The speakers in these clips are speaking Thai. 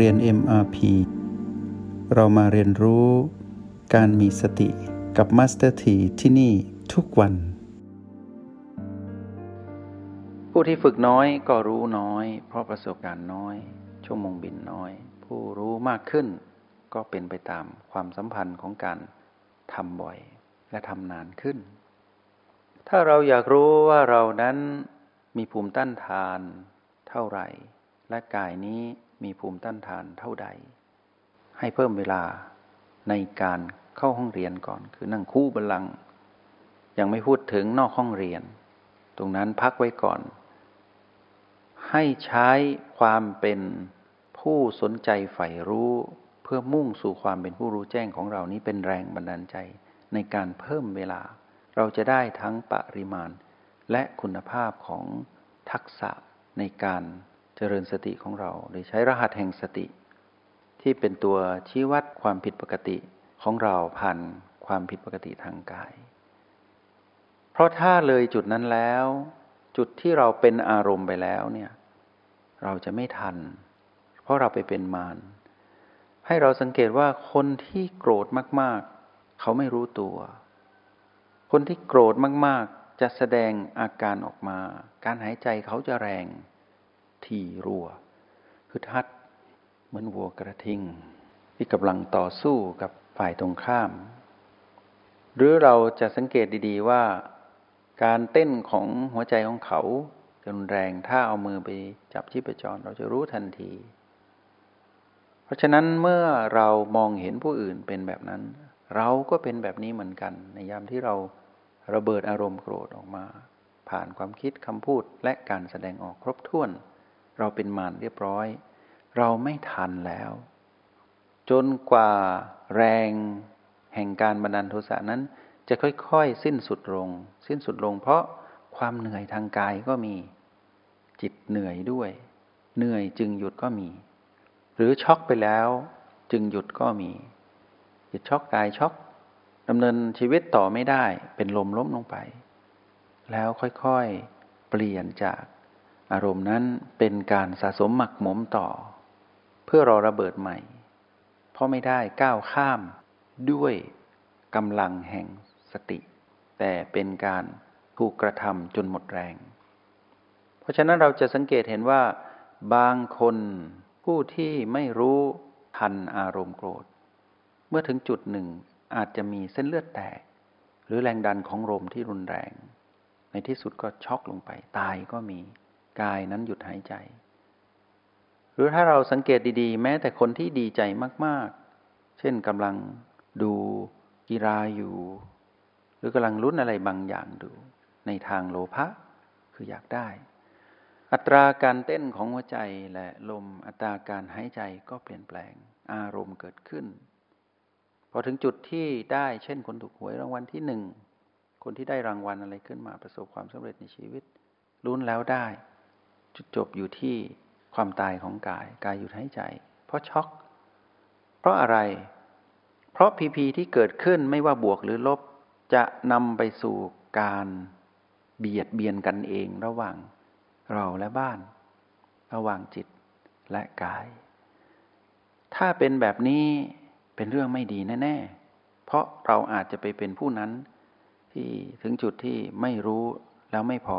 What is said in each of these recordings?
เรียน MRP เรามาเรียนรู้การมีสติกับ Master T ที่ที่นี่ทุกวัน ผู้ที่ฝึกน้อยก็รู้น้อย เพราะประสบการณ์น้อย ชั่วโมงบินน้อย ผู้รู้มากขึ้น ก็เป็นไปตามความสัมพันธ์ของการทำบ่อยและทำนานขึ้น ถ้าเราอยากรู้ว่าเรานั้นมีภูมิต้านทานเท่าไหร่ และกายนี้ มีภูมิต้านทานเท่าใด ให้เพิ่มเวลาในการเข้าห้องเรียนก่อน คือนั่งคู่บัลลังก์ยังไม่พูดถึงนอกห้องเรียน ตรงนั้นพักไว้ก่อน ให้ใช้ความเป็นผู้สนใจใฝ่รู้เพื่อมุ่งสู่ความเป็นผู้รู้แจ้งของเรานี้เป็นแรงบันดาลใจในการเพิ่มเวลา เราจะได้ทั้งปริมาณและคุณภาพของทักษะในการ เจริญสติของเราโดยใช้รหัสแห่งสติ ที่เป็นตัวชี้วัดความผิดปกติของเราผ่านความผิดปกติทางกาย เพราะถ้าเลยจุดนั้นแล้ว จุดที่เราเป็นอารมณ์ไปแล้วเนี่ย เราจะไม่ทัน เพราะเราไปเป็นมารให้เราสังเกตว่าคนที่โกรธมาก ๆ เขาไม่รู้ตัว คนที่โกรธมาก ๆ จะแสดงอาการออกมา การหายใจเขาจะแรง ที่รัวคือทัดเหมือนวัวกระทิง ที่กำลังต่อสู้กับฝ่ายตรงข้าม หรือเราจะสังเกตดีๆว่า การเต้นของหัวใจของเขาจนแรงถ้าเอามือไปจับชีพจรเราจะรู้ทันที เพราะฉะนั้นเมื่อเรามองเห็นผู้อื่นเป็นแบบนั้น เราก็เป็นแบบนี้เหมือนกัน ในยามที่เราระเบิดอารมณ์โกรธออกมา ผ่านความคิดคำพูดและการแสดงออกครบถ้วน เราเป็นมารเรียบร้อย เราไม่ทันแล้ว จนกว่าแรงแห่งการบันดาลโทสะนั้น จะค่อยๆ สิ้นสุดลง สิ้นสุดลง เพราะความเหนื่อยทางกายก็มี จิตเหนื่อยด้วย เหนื่อยจึงหยุดก็มี หรือช็อกไปแล้วจึงหยุดก็มี จิตช็อกกายช็อกดำเนินชีวิตต่อไม่ได้เป็นลมล้มลงไป แล้วค่อยๆ เปลี่ยนจาก อารมณ์นั้นเป็นการสะสมหมักหมมต่อ เพื่อรอระเบิดใหม่ เพราะไม่ได้ก้าวข้ามด้วยกำลังแห่งสติ แต่เป็นการถูกกระทำจนหมดแรง เพราะฉะนั้นเราจะสังเกตเห็นว่า บางคนผู้ที่ไม่รู้ทันอารมณ์โกรธ เมื่อถึงจุดหนึ่งอาจจะมีเส้นเลือดแตก หรือแรงดันของลมที่รุนแรง ในที่สุดก็ช็อกลงไปตายก็มี กายนั้นหยุดหายใจ หรือถ้าเราสังเกตดีๆ แม้แต่คนที่ดีใจมากๆ เช่นกำลังดูกีฬาอยู่ หรือกำลังลุ้นอะไรบางอย่างดู ในทางโลภะคืออยากได้ อัตราการเต้นของหัวใจและลมอัตราการหายใจก็เปลี่ยนแปลงอารมณ์เกิดขึ้นพอถึงจุดที่ได้เช่นคนถูกหวยรางวัลที่หนึ่งคนที่ได้รางวัลอะไรขึ้นมาประสบความสำเร็จในชีวิตลุ้นแล้วได้ จุดจบอยู่ที่ความตายของกาย กายหยุดหายใจ เพราะช็อก เพราะอะไร เพราะพีพีที่เกิดขึ้นไม่ว่าบวกหรือลบจะนำไปสู่การเบียดเบียนกันเองระหว่างเราและบ้าน ระหว่างจิตและกาย ถ้าเป็นแบบนี้เป็นเรื่องไม่ดีแน่ ๆ เพราะเราอาจจะไปเป็นผู้นั้นที่ถึงจุดที่ไม่รู้แล้วไม่พอ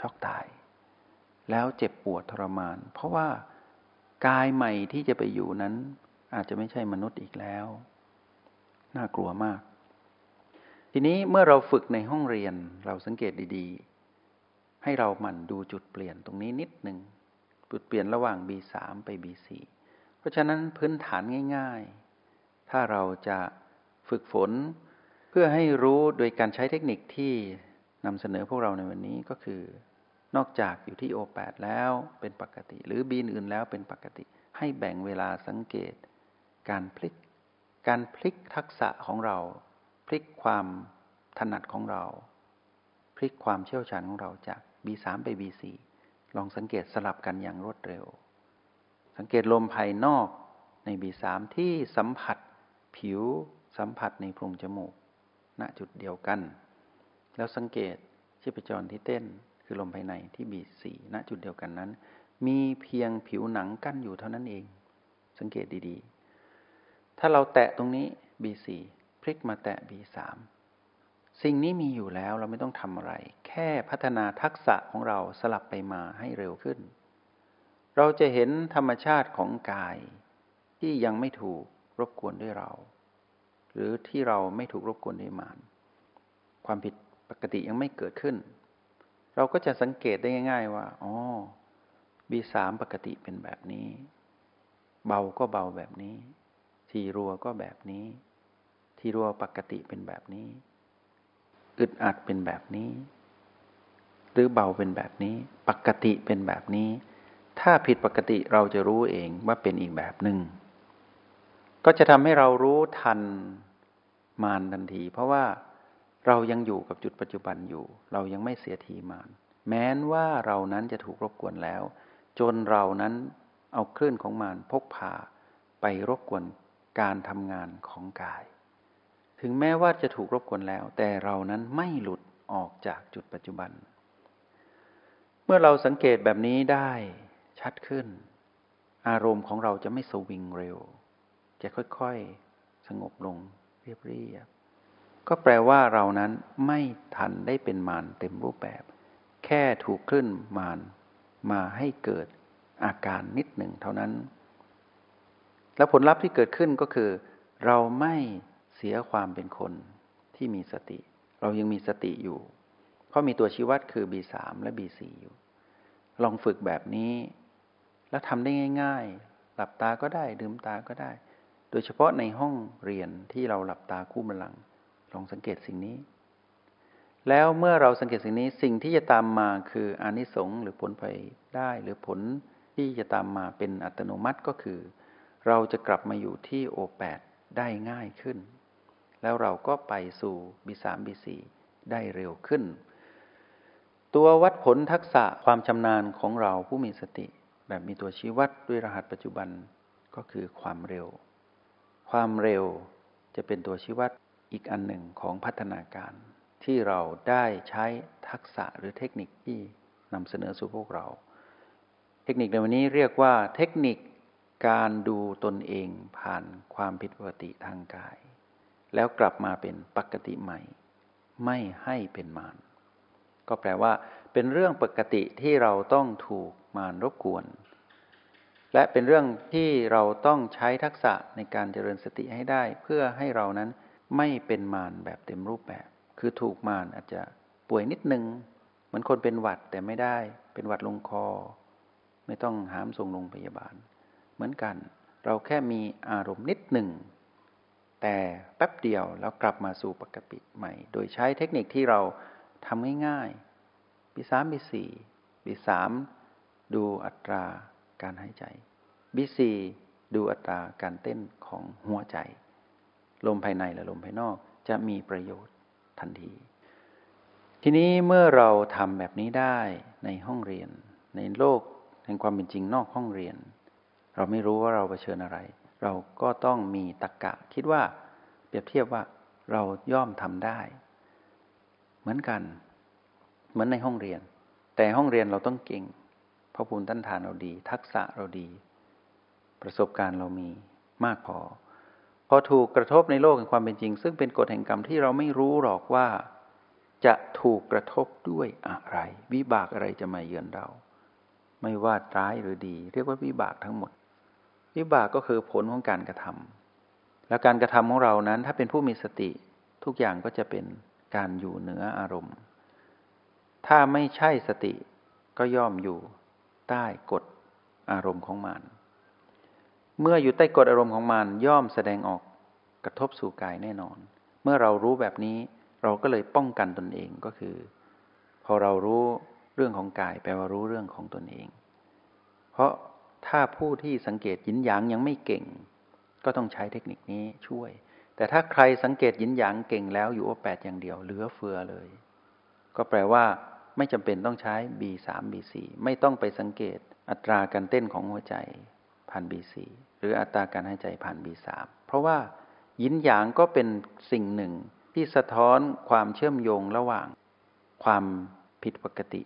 ช็อกตาย แล้วเจ็บปวดทรมาน เพราะว่ากายใหม่ที่จะไปอยู่นั้น อาจจะไม่ใช่มนุษย์อีกแล้ว น่ากลัวมาก ทีนี้เมื่อเราฝึกในห้องเรียนเราสังเกตดีๆ ให้เราหมั่นดูจุดเปลี่ยนตรงนี้นิดหนึ่งจุดเปลี่ยนระหว่าง B3 ไป B4 เพราะฉะนั้นพื้นฐานง่ายๆ ถ้าเราจะฝึกฝน เพื่อให้รู้โดยการใช้เทคนิคที่นำเสนอพวกเราในวันนี้ก็คือ นอกจากอยู่ที่โอแปดแล้วเป็นปกติ หรือบีนอื่นแล้วเป็นปกติ ให้แบ่งเวลาสังเกต การพลิก การพลิกทักษะของเรา พลิกความถนัดของเรา พลิกความเชี่ยวชาญของเราจาก B3 ไป B4 ลองสังเกตสลับกันอย่างรวดเร็ว สังเกตลมภายนอกใน B3 ที่สัมผัสผิวสัมผัสในโพรงจมูก ณจุดเดียวกัน แล้วสังเกตชีพจรที่เต้น คือลมภายในที่บีสีณจุดเดียวกันนั้น มีเพียงผิวหนังกั้นอยู่เท่านั้นเอง สังเกตดีๆ ถ้าเราแตะตรงนี้ B4 พลิกมาแตะ B3 สิ่งนี้มีอยู่แล้วเราไม่ต้องทำอะไร แค่พัฒนาทักษะของเราสลับไปมาให้เร็วขึ้น เราจะเห็นธรรมชาติของกาย ที่ยังไม่ถูกรบกวนด้วยเรา หรือที่เราไม่ถูกรบกวนด้วยมารความผิดปกติยังไม่เกิดขึ้น เราก็จะสังเกตได้ง่าย ๆ ว่าอ๋อ B3 ปกติเป็นแบบนี้ เบาก็เบาแบบนี้ทีรัวก็แบบนี้ ทีรัวปกติเป็นแบบนี้ อึดอัดเป็นแบบนี้ หรือเบาเป็นแบบนี้ ปกติเป็นแบบนี้ ถ้าผิดปกติเราจะรู้เองว่าเป็นอีกแบบหนึ่งก็จะทำให้เรารู้ทันมานทันที เพราะว่า เรายังอยู่กับจุดปัจจุบันอยู่ เรายังไม่เสียทีมาน แม้นว่าเรานั้นจะถูกรบกวนแล้ว จนเรานั้นเอาคลื่นของมานพกพาไปรบกวนการทำงานของกาย ถึงแม้ว่าจะถูกรบกวนแล้ว แต่เรานั้นไม่หลุดออกจากจุดปัจจุบัน เมื่อเราสังเกตแบบนี้ได้ชัดขึ้น อารมณ์ของเราจะไม่สวิงเร็ว จะค่อยๆ สงบลงเรียบ ก็แปลว่าเรานั้นไม่ทันได้เป็นมารเต็มรูปแบบ แค่ถูกคลื่นมารมาให้เกิดอาการนิดหนึ่งเท่านั้น แล้วผลลัพธ์ที่เกิดขึ้นก็คือ เราไม่เสียความเป็นคนที่มีสติ เรายังมีสติอยู่ เพราะมีตัวชี้วัดคือ B3 และ B4 อยู่ ลองฝึกแบบนี้ แล้วทำได้ง่าย ๆ หลับตาก็ได้ ดื่มตาก็ได้ โดยเฉพาะในห้องเรียนที่เราหลับตาคู่บัลลัง ลองสังเกตสิ่งนี้ แล้วเมื่อเราสังเกตสิ่งนี้สิ่งที่จะตามมาคืออานิสงส์หรือผลไปได้ หรือผลที่จะตามมาเป็นอัตโนมัติก็คือ เราจะกลับมาอยู่ที่โอแปดได้ง่ายขึ้น แล้วเราก็ไปสู่ B3 B4 ได้เร็วขึ้น ตัววัดผลทักษะความชำนาญของเราผู้มีสติ แบบมีตัวชี้วัดด้วยรหัสปัจจุบันก็คือความเร็ว ความเร็วจะเป็นตัวชี้วัด อีกอันหนึ่งของพัฒนาการ ที่เราได้ใช้ทักษะหรือเทคนิคที่นำเสนอสู่พวกเรา เทคนิคในวันนี้เรียกว่าเทคนิคการดูตนเองผ่านความผิดปกติทางกาย แล้วกลับมาเป็นปกติใหม่ ไม่ให้เป็นมารก็แปลว่า เป็นเรื่องปกติที่เราต้องถูกมารรบกวน และเป็นเรื่องที่เราต้องใช้ทักษะในการเจริญสติให้ได้ เพื่อให้เรานั้น ไม่เป็นมารแบบเต็มรูปแบบ คือถูกมารอาจจะป่วยนิดนึง เหมือนคนเป็นหวัดแต่ไม่ได้เป็นหวัดลงคอ ไม่ต้องหามส่งโรงพยาบาล เหมือนกัน เราแค่มีอารมณ์นิดหนึ่ง แต่แป๊บเดียวแล้วกลับมาสู่ปกติใหม่ โดยใช้เทคนิคที่เราทำง่ายๆบีสามบีสี่บีสามดูอัตราการหายใจบีสี่ดูอัตราการเต้นของหัวใจ ลมภายในและลมภายนอกจะมีประโยชน์ทันที ทีนี้เมื่อเราทำแบบนี้ได้ในห้องเรียน ในโลกแห่งความเป็นจริงนอกห้องเรียน เราไม่รู้ว่าเราเผชิญอะไร เราก็ต้องมีตรกกะ คิดว่าเปรียบเทียบว่าเราย่อมทำได้ เหมือนกัน เหมือนในห้องเรียน แต่ห้องเรียนเราต้องเก่ง เพราะภูมิต้านทานเราดี ทักษะเราดี ประสบการณ์เรามีมากพอ พอถูกกระทบในโลกแห่งความเป็นจริง ซึ่งเป็นกฎแห่งกรรมที่เราไม่รู้หรอกว่า จะถูกกระทบด้วยอะไร วิบากอะไรจะมาเยือนเรา ไม่ว่าร้ายหรือดี เรียกว่าวิบากทั้งหมด วิบากก็คือผลของการกระทำแล้วการกระทำของเรานั้น ถ้าเป็นผู้มีสติทุกอย่างก็จะเป็นการอยู่เหนืออารมณ์ ถ้าไม่ใช่สติก็ย่อมอยู่ใต้กฎอารมณ์ของมัน เมื่ออยู่ใต้กฎอารมณ์ของมันย่อมแสดงออกกระทบสู่กายแน่นอน เมื่อเรารู้แบบนี้เราก็เลยป้องกันตนเองก็คือ พอเรารู้เรื่องของกายแปลว่ารู้เรื่องของตนเอง เพราะถ้าผู้ที่สังเกตยินหยางยังไม่เก่ง ก็ต้องใช้เทคนิคนี้ช่วย แต่ถ้าใครสังเกตยินหยางเก่งแล้วอยู่โอแปดอย่างเดียวเหลือเฟือเลย ก็แปลว่า ไม่จำเป็นต้องใช้ B3 B4 ไม่ต้องไปสังเกตอัตราการเต้นของหัวใจผ่าน B4 หรืออัตราการหายใจผ่าน B3 เพราะว่ายินหยางก็เป็นสิ่งหนึ่งที่สะท้อนความเชื่อมโยงระหว่าง ความผิดปกติ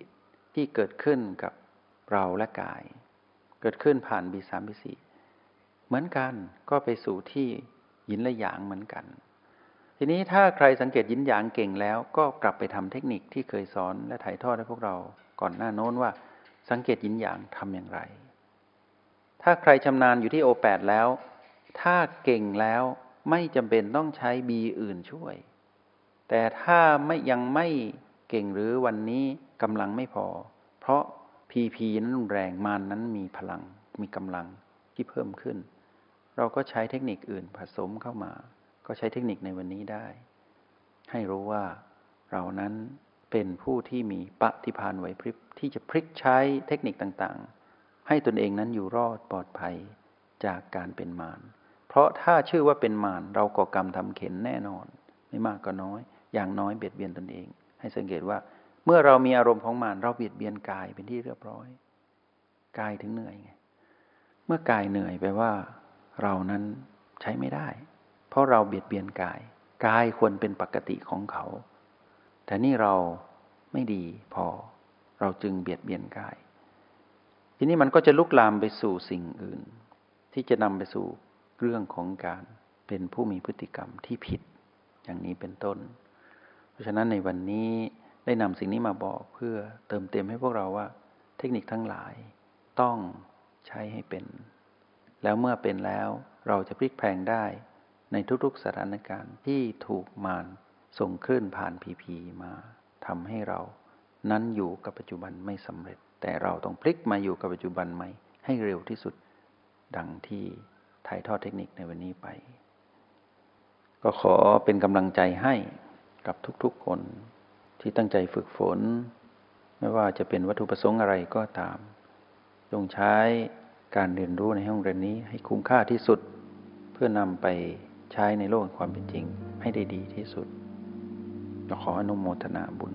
ที่เกิดขึ้นกับเราและกาย เกิดขึ้นผ่าน B3 B4 เหมือนกันก็ไปสู่ที่ยินและหยางเหมือนกัน ทีนี้ถ้าใครสังเกตยินหยางเก่งแล้ว ก็กลับไปทำเทคนิคที่เคยสอนและถ่ายทอดให้พวกเราก่อนหน้าโน้นว่า สังเกตยินหยางทำอย่างไร ถ้าใครชำนาญอยู่ที่โอแปดแล้ว ถ้าเก่งแล้วไม่จำเป็นต้องใช้บีอื่นช่วย แต่ถ้าไม่ยังไม่เก่งหรือวันนี้กำลังไม่พอ เพราะพีพีนั้นรุนแรงมานนั้นมีพลังมีกำลังที่เพิ่มขึ้น เราก็ใช้เทคนิคอื่นผสมเข้ามา ก็ใช้เทคนิคในวันนี้ได้ ให้รู้ว่าเรานั้นเป็นผู้ที่มีปฏิพานไหวพริบที่จะพลิกใช้เทคนิคต่างๆ ให้ตนเองนั้นอยู่รอดปลอดภัยจากการเป็นมาร เพราะถ้าชื่อว่าเป็นมารเราก่อกรรมทำเข็นแน่นอน ไม่มากก็น้อย อย่างน้อยเบียดเบียนตนเอง ให้สังเกตว่า เมื่อเรามีอารมณ์ของมารเราเบียดเบียนกายเป็นที่เรียบร้อย กายถึงเหนื่อยไง เมื่อกายเหนื่อยแปลว่าเรานั้นใช้ไม่ได้ เพราะเราเบียดเบียนกาย กายควรเป็นปกติของเขา แต่นี่เราไม่ดีพอ เราจึงเบียดเบียนกาย ทีนี้มันก็จะลุกลามไปสู่สิ่งอื่น ที่จะนำไปสู่เรื่องของการเป็นผู้มีพฤติกรรมที่ผิดอย่างนี้เป็นต้น เพราะฉะนั้นในวันนี้ได้นำสิ่งนี้มาบอกเพื่อเติมเต็มให้พวกเราว่า เทคนิคทั้งหลายต้องใช้ให้เป็น แล้วเมื่อเป็นแล้วเราจะพลิกแพลงได้ในทุกๆสถานการณ์ที่ถูกมารส่งคลื่นผ่านพีพีมาทำให้เรา นั้นอยู่กับปัจจุบันไม่สำเร็จ แต่เราต้องพลิกมาอยู่กับปัจจุบันใหม ให้เร็วที่สุดดังที่ถ่ายทอดเทคนิคในวันนี้ไป ก็ขอเป็นกำลังใจให้กับทุกๆคนที่ตั้งใจฝึกฝน ไม่ว่าจะเป็นวัตถุประสงค์อะไรก็ตาม จงใช้การเรียนรู้ในห้องเรียนนี้ให้คุ้มค่าที่สุด เพื่อนำไปใช้ในโลกความเป็นจริงให้ได้ดีที่สุดขออนุโมทนาบุญ